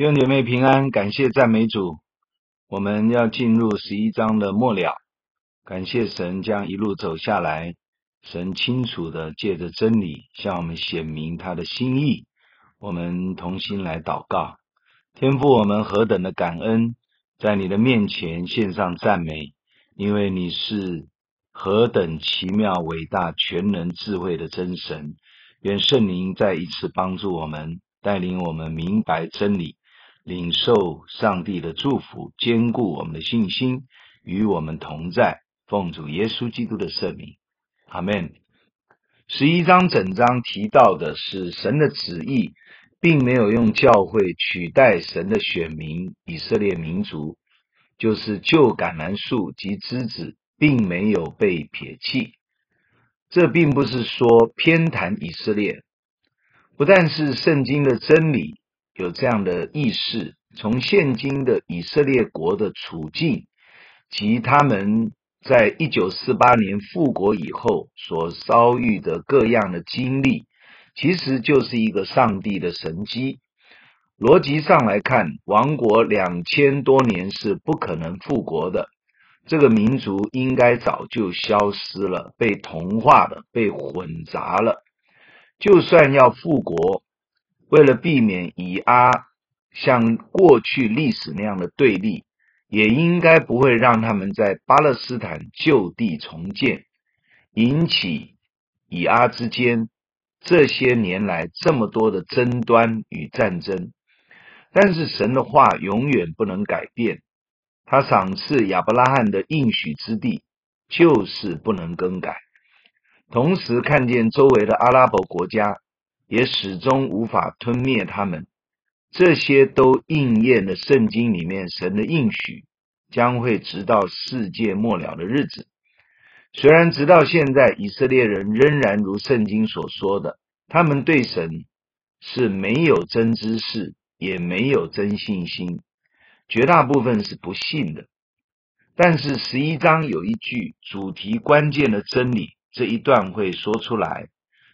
弟姐妹平安，感谢赞美主。我们要进入十一章的末了，感谢神将一路走下来，神清楚的借着真理向我们显明他的心意。我们同心来祷告，天父，我们何等的感恩，在你的面前献上赞美，因为你是何等奇妙、伟大、全能、智慧的真神。愿圣灵再一次帮助我们，带领我们明白真理。领受上帝的祝福，坚固我们的信心，与我们同在。奉主耶稣基督的圣名，阿门。十一章整章提到的是神的旨意，并没有用教会取代神的选民以色列民族，就是旧橄榄树及枝子，并没有被撇弃。这并不是说偏袒以色列，不但是圣经的真理。有这样的意识，从现今的以色列国的处境及他们在一九四八年复国以后所遭遇的各样的经历，其实就是一个上帝的神迹。逻辑上来看，王国两千多年是不可能复国的，这个民族应该早就消失了，被同化了，被混杂了。就算要复国，为了避免以阿像过去历史那样的对立，也应该不会让他们在巴勒斯坦就地重建，引起以阿之间这些年来这么多的争端与战争。但是神的话永远不能改变，他赏赐亚伯拉罕的应许之地就是不能更改。同时看见周围的阿拉伯国家。也始终无法吞灭他们，这些都应验了圣经里面神的应许，将会直到世界末了的日子。虽然直到现在，以色列人仍然如圣经所说的，他们对神是没有真知识，也没有真信心，绝大部分是不信的。但是十一章有一句主题关键的真理，这一段会说出来，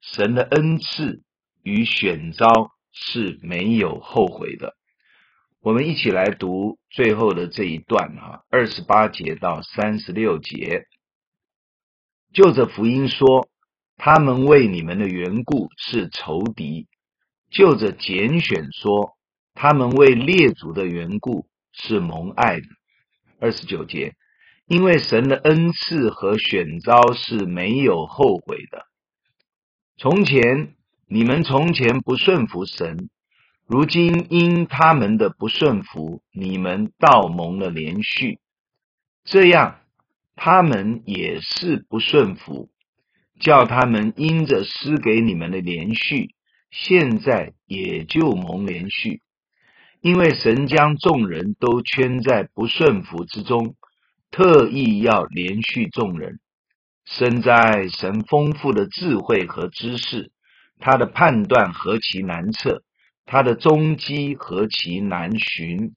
神的恩赐。与选召是没有后悔的。我们一起来读最后的这一段哈，二十八节到三十六节。就着福音说，他们为你们的缘故是仇敌；就着拣选说，他们为列祖的缘故是蒙爱的。二十九节，因为神的恩赐和选召是没有后悔的。从前。你们从前不顺服神，如今因他们的不顺服，你们倒蒙了连续。这样，他们也是不顺服，叫他们因着施给你们的连续，现在也就蒙连续。因为神将众人都圈在不顺服之中，特意要连续众人。深在神丰富的智慧和知识。他的判断何其难测，他的踪迹何其难寻。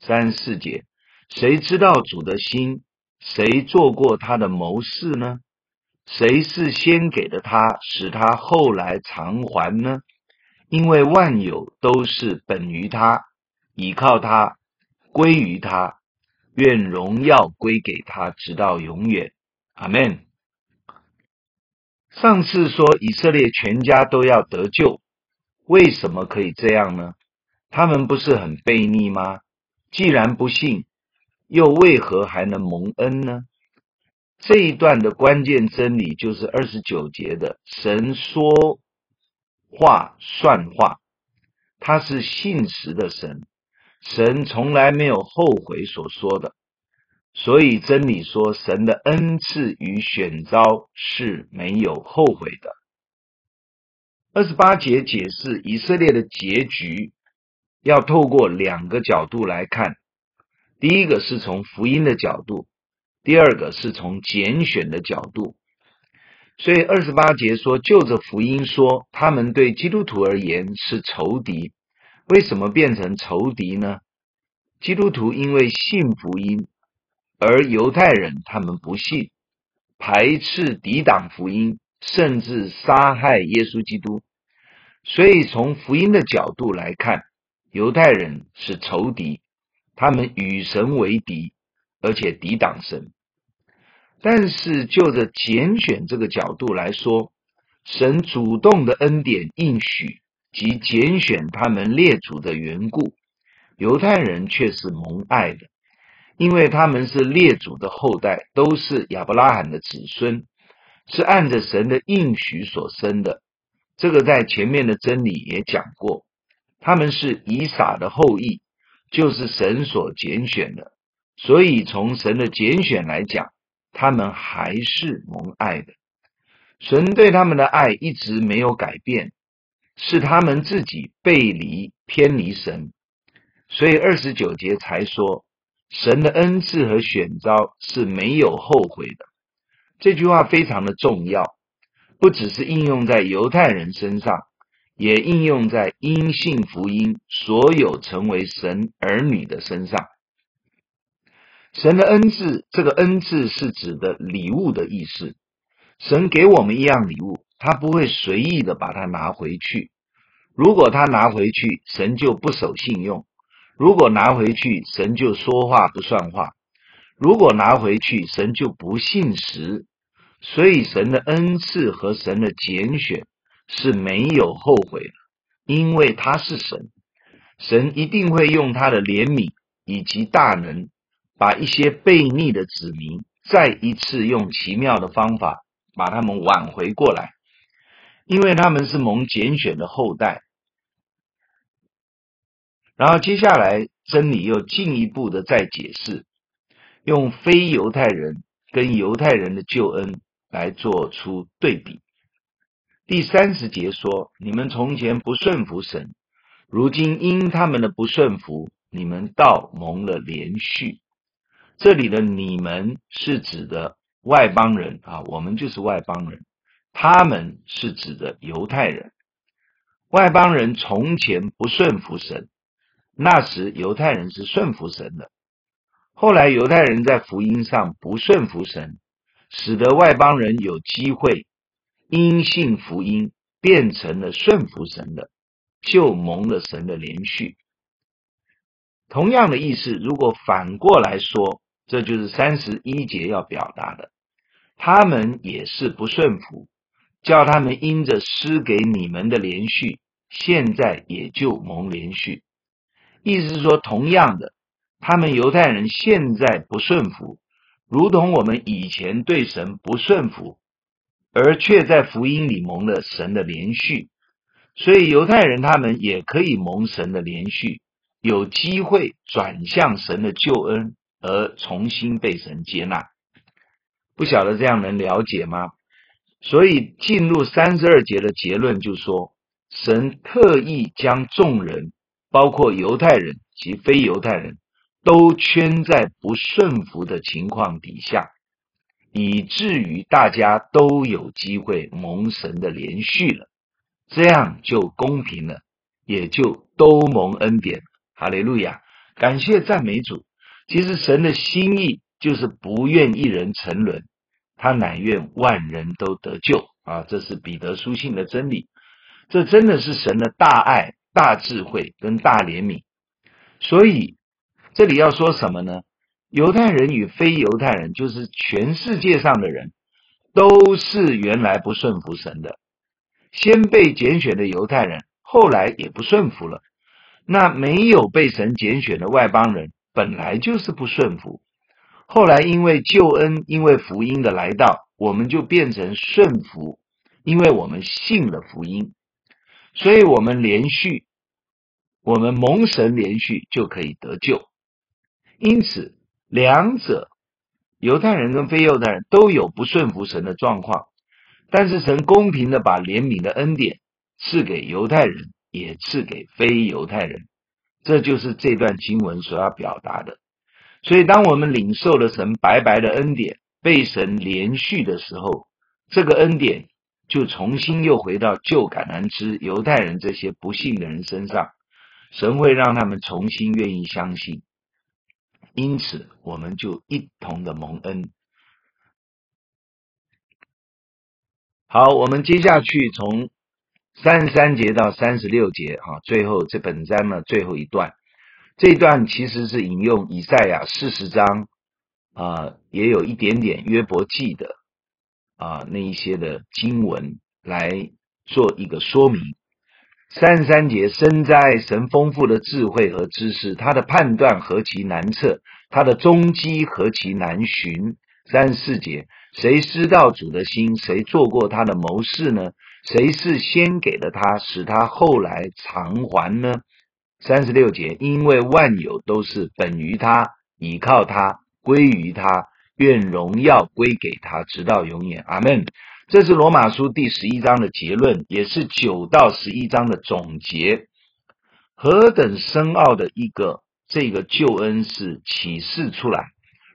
三四节，谁知道主的心？谁做过他的谋士呢？谁是先给的他，使他后来偿还呢？因为万有都是本于他，倚靠他，归于他，愿荣耀归给他，直到永远。阿门。上次说以色列全家都要得救，为什么可以这样呢？他们不是很悖逆吗？既然不信，又为何还能蒙恩呢？这一段的关键真理就是二十九节的神说话算话，他是信实的神，神从来没有后悔所说的。所以真理说，神的恩赐与选召是没有后悔的。二十八节解释以色列的结局，要透过两个角度来看。第一个是从福音的角度，第二个是从拣选的角度。所以二十八节说，就着福音说，他们对基督徒而言是仇敌。为什么变成仇敌呢？基督徒因为信福音。而犹太人他们不信，排斥、抵挡福音，甚至杀害耶稣基督。所以从福音的角度来看，犹太人是仇敌，他们与神为敌，而且抵挡神。但是就着拣选这个角度来说，神主动的恩典应许及拣选他们列祖的缘故，犹太人却是蒙爱的，因为他们是列祖的后代，都是亚伯拉罕的子孙，是按着神的应许所生的。这个在前面的真理也讲过。他们是以撒的后裔，就是神所拣选的，所以从神的拣选来讲，他们还是蒙爱的。神对他们的爱一直没有改变，是他们自己背离偏离神，所以二十九节才说神的恩赐和选召是没有后悔的。这句话非常的重要，不只是应用在犹太人身上。也应用在因信福音所有成为神儿女的身上。神的恩赐，这个恩赐是指的礼物的意思。神给我们一样礼物，他不会随意的把它拿回去。如果他拿回去，神就不守信用；如果拿回去，神就说话不算话；如果拿回去，神就不信实。所以，神的恩赐和神的拣选。是没有后悔的，因为他是神，神一定会用他的怜悯以及大能，把一些悖逆的子民再一次用奇妙的方法把他们挽回过来，因为他们是蒙拣选的后代。然后接下来真理又进一步的再解释，用非犹太人跟犹太人的救恩来做出对比。第三十节说：“你们从前不顺服神，如今因他们的不顺服，你们倒蒙了连续。”这里的“你们”是指的外邦人啊，我们就是外邦人；他们是指的犹太人。外邦人从前不顺服神，那时犹太人是顺服神的。后来犹太人在福音上不顺服神，使得外邦人有机会。因信福音变成了顺服神的，就蒙了神的连续。同样的意思，如果反过来说，这就是三十一节要表达的。他们也是不顺服，叫他们因着施给你们的连续，现在也就蒙连续。意思是说，同样的，他们犹太人现在不顺服，如同我们以前对神不顺服。而却在福音里蒙了神的连续，所以犹太人他们也可以蒙神的连续，有机会转向神的救恩，而重新被神接纳。不晓得这样能了解吗？所以进入三十二节的结论就说，神特意将众人，包括犹太人及非犹太人都圈在不顺服的情况底下。以至于大家都有机会蒙神的连续了，这样就公平了，也就都蒙恩典。哈利路亚，感谢赞美主。其实神的心意就是不愿一人沉沦，他乃愿万人都得救啊！这是彼得书信的真理，这真的是神的大爱、大智慧跟大怜悯。所以这里要说什么呢？犹太人与非犹太人，就是全世界上的人，都是原来不顺服神的。先被拣选的犹太人，后来也不顺服了。那没有被神拣选的外邦人，本来就是不顺服。后来因为救恩，因为福音的来到，我们就变成顺服，因为我们信了福音，所以我们连续，我们蒙神连续就可以得救。因此。两者，犹太人跟非犹太人都有不顺服神的状况，但是神公平的把怜悯的恩典赐给犹太人，也赐给非犹太人，这就是这段经文所要表达的。所以，当我们领受了神白白的恩典，被神连续的时候，这个恩典就重新又回到旧橄榄枝犹太人这些不信的人身上，神会让他们重新愿意相信。因此，我们就一同的蒙恩。好，我们接下去从三十三节到三十六节，哈，最后这本章呢最后一段，这一段其实是引用以赛亚四十章啊，也有一点点约伯记的啊那一些的经文来做一个说明。三十三节，身在神丰富的智慧和知识，他的判断何其难测，他的踪迹何其难寻。三十四节，谁知道主的心？谁做过他的谋士呢？谁是先给了他，使他后来偿还呢？三十六节，因为万有都是本于他，倚靠他，归于他，愿荣耀归给他，直到永远。阿门。这是罗马书第十一章的结论，也是九到十一章的总结。何等深奥的一个这个救恩是启示出来。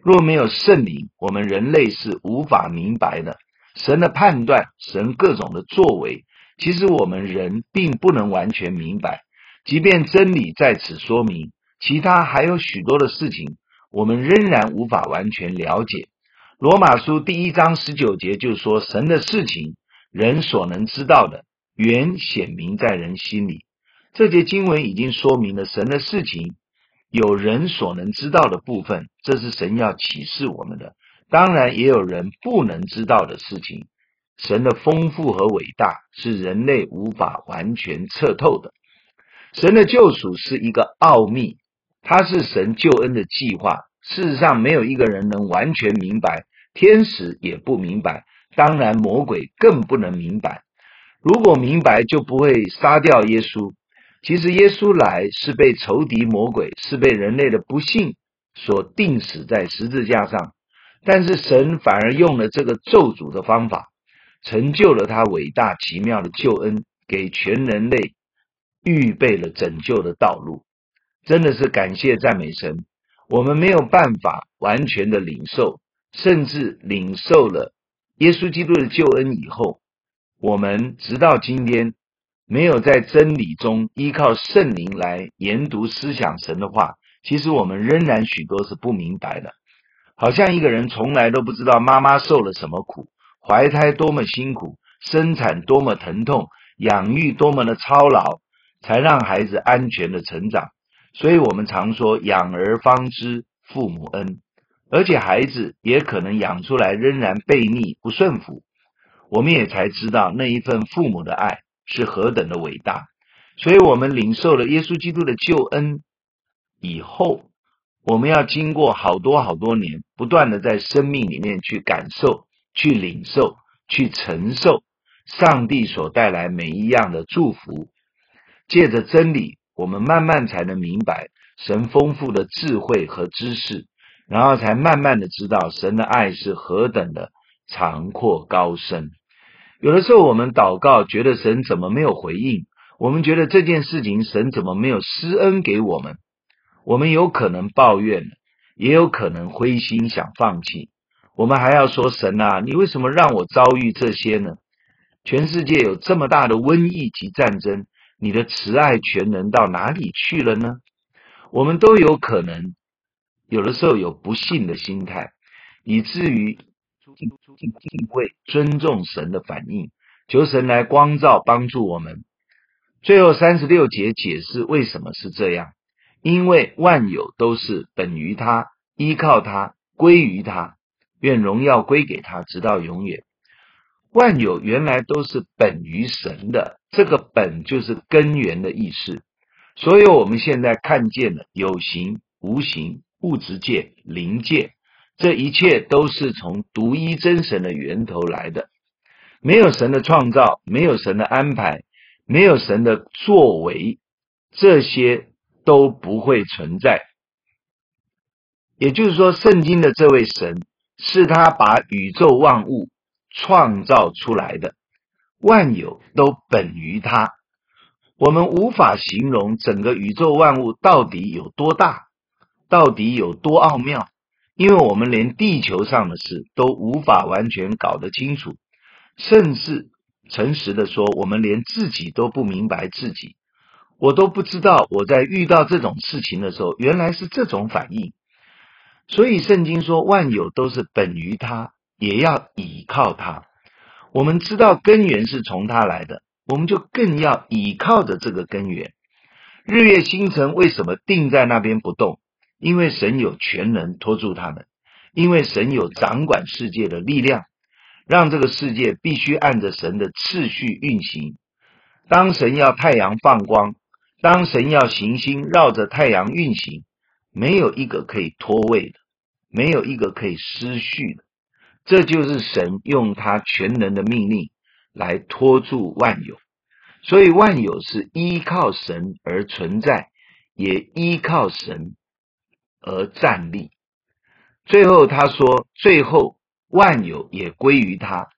若没有圣灵，我们人类是无法明白的。神的判断，神各种的作为，其实我们人并不能完全明白。即便真理在此说明，其他还有许多的事情，我们仍然无法完全了解。罗马书第一章十九节就说：“神的事情，人所能知道的，原显明在人心里。”这节经文已经说明了神的事情有人所能知道的部分，这是神要启示我们的。当然，也有人不能知道的事情。神的丰富和伟大是人类无法完全测透的。神的救赎是一个奥秘，它是神救恩的计划。事实上，没有一个人能完全明白，天使也不明白，当然魔鬼更不能明白。如果明白，就不会杀掉耶稣。其实，耶稣来是被仇敌魔鬼，是被人类的不幸所钉死在十字架上。但是神反而用了这个咒诅的方法，成就了他伟大奇妙的救恩，给全人类预备了拯救的道路。真的是感谢赞美神！我们没有办法完全的领受，甚至领受了耶稣基督的救恩以后，我们直到今天没有在真理中依靠圣灵来研读思想神的话，其实我们仍然许多是不明白的。好像一个人从来都不知道妈妈受了什么苦，怀胎多么辛苦，生产多么疼痛，养育多么的操劳，才让孩子安全的成长。所以我们常说养儿方知父母恩，而且孩子也可能养出来仍然悖逆不顺服，我们也才知道那一份父母的爱是何等的伟大。所以我们领受了耶稣基督的救恩以后。我们要经过好多好多年，不断的在生命里面去感受、去领受、去承受上帝所带来每一样的祝福。借着真理，我们慢慢才能明白神丰富的智慧和知识，然后才慢慢的知道神的爱是何等的长阔高深。有的时候我们祷告，觉得神怎么没有回应？我们觉得这件事情神怎么没有施恩给我们？我们有可能抱怨，也有可能灰心想放弃。我们还要说：“神啊，你为什么让我遭遇这些呢？全世界有这么大的瘟疫及战争，你的慈爱全能到哪里去了呢？”我们都有可能，有的时候有不信的心态，以至于敬畏、尊重神的反应，求神来光照、帮助我们。最后三十六节解释为什么是这样。因为万有都是本于他，依靠他，归于他，愿荣耀归给他，直到永远。万有原来都是本于神的，这个“本”就是根源的意思。所以我们现在看见的有形、无形、物质界、灵界，这一切都是从独一真神的源头来的。没有神的创造，没有神的安排，没有神的作为，这些。都不会存在。也就是说，圣经的这位神是他把宇宙万物创造出来的，万有都本于他。我们无法形容整个宇宙万物到底有多大，到底有多奥妙，因为我们连地球上的事都无法完全搞得清楚，甚至诚实的说，我们连自己都不明白自己。我都不知道，我在遇到这种事情的时候，原来是这种反应。所以圣经说，万有都是本于他，也要倚靠他。我们知道根源是从他来的，我们就更要倚靠着这个根源。日月星辰为什么定在那边不动？因为神有全能托住他们，因为神有掌管世界的力量，让这个世界必须按着神的次序运行。当神要太阳放光，当神要行星绕着太阳运行，没有一个可以脱位的，没有一个可以失序的。这就是神用他全能的命令来托住万有，所以万有是依靠神而存在，也依靠神。而站立。最后他说：“最后万有也归于他。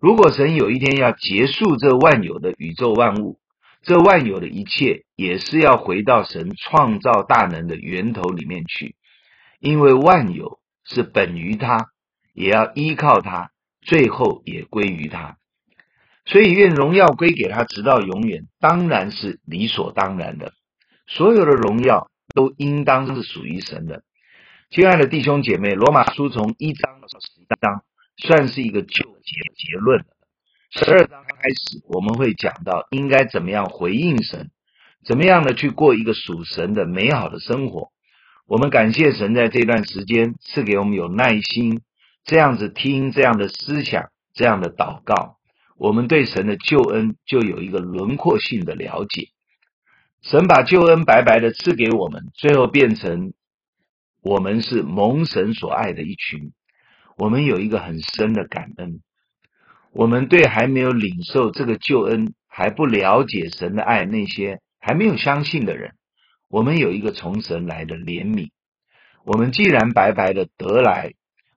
如果神有一天要结束这万有的宇宙万物，这万有的一切也是要回到神创造大能的源头里面去，因为万有是本于他，也要依靠他，最后也归于他。所以愿荣耀归给他，直到永远，当然是理所当然的。所有的荣耀。”都应当是属于神的，亲爱的弟兄姐妹，罗马书从一章到十一章算是一个就结结论。十二章开始，我们会讲到应该怎么样回应神，怎么样的去过一个属神的美好的生活。我们感谢神在这段时间赐给我们有耐心，这样子听这样的思想，这样的祷告，我们对神的救恩就有一个轮廓性的了解。神把救恩白白的赐给我们，最后变成我们是蒙神所爱的一群。我们有一个很深的感恩。我们对还没有领受这个救恩、还不了解神的爱那些还没有相信的人，我们有一个从神来的怜悯。我们既然白白的得来，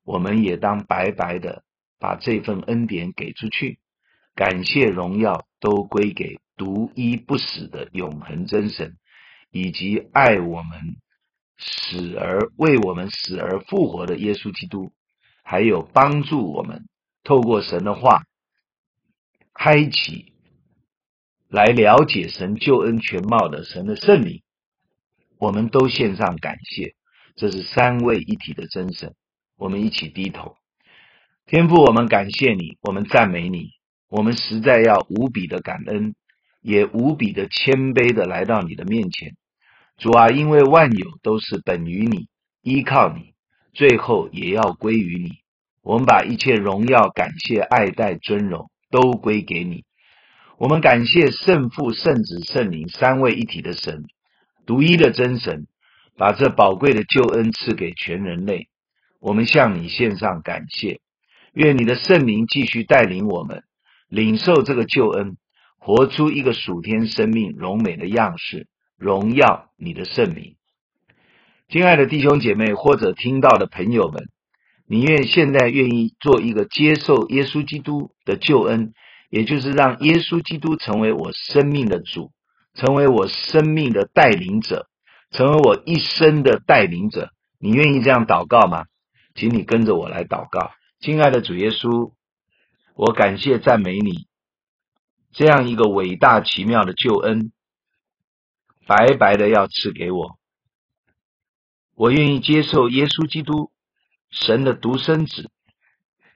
我们也当白白的把这份恩典给出去。感谢荣耀都归给。独一不死的永恒真神，以及爱我们死而为我们死而复活的耶稣基督，还有帮助我们透过神的话开启来了解神救恩全貌的神的圣灵，我们都献上感谢。这是三位一体的真神，我们一起低头。天父，我们感谢你，我们赞美你，我们实在要无比的感恩。也无比的谦卑的来到你的面前，主啊，因为万有都是本于你，依靠你，最后也要归于你。我们把一切荣耀、感谢、爱戴、尊荣都归给你。我们感谢圣父、圣子、圣灵三位一体的神，独一的真神，把这宝贵的救恩赐给全人类。我们向你献上感谢，愿你的圣灵继续带领我们领受这个救恩。活出一个属天生命荣美的样式，荣耀你的圣名。亲爱的弟兄姐妹，或者听到的朋友们，你愿现在愿意做一个接受耶稣基督的救恩，也就是让耶稣基督成为我生命的主，成为我生命的带领者，成为我一生的带领者。你愿意这样祷告吗？请你跟着我来祷告。亲爱的主耶稣，我感谢赞美你。这样一个伟大奇妙的救恩，白白的要赐给我，我愿意接受耶稣基督，神的独生子，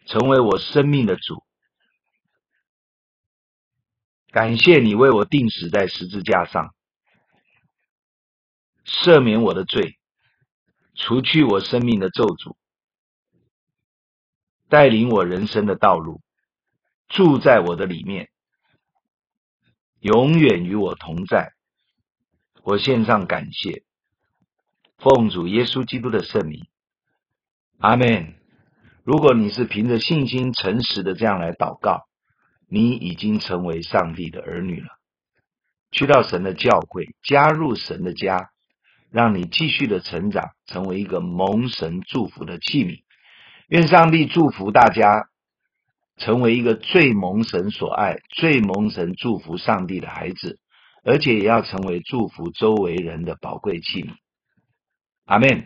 成为我生命的主。感谢你为我钉死在十字架上，赦免我的罪，除去我生命的咒诅，带领我人生的道路，住在我的里面。永远与我同在，我献上感谢，奉主耶稣基督的圣名，阿门。如果你是凭着信心诚实的这样来祷告，你已经成为上帝的儿女了。去到神的教会，加入神的家，让你继续的成长，成为一个蒙神祝福的器皿。愿上帝祝福大家。成为一个最蒙神所爱、最蒙神祝福上帝的孩子，而且也要成为祝福周围人的宝贵器皿。阿门。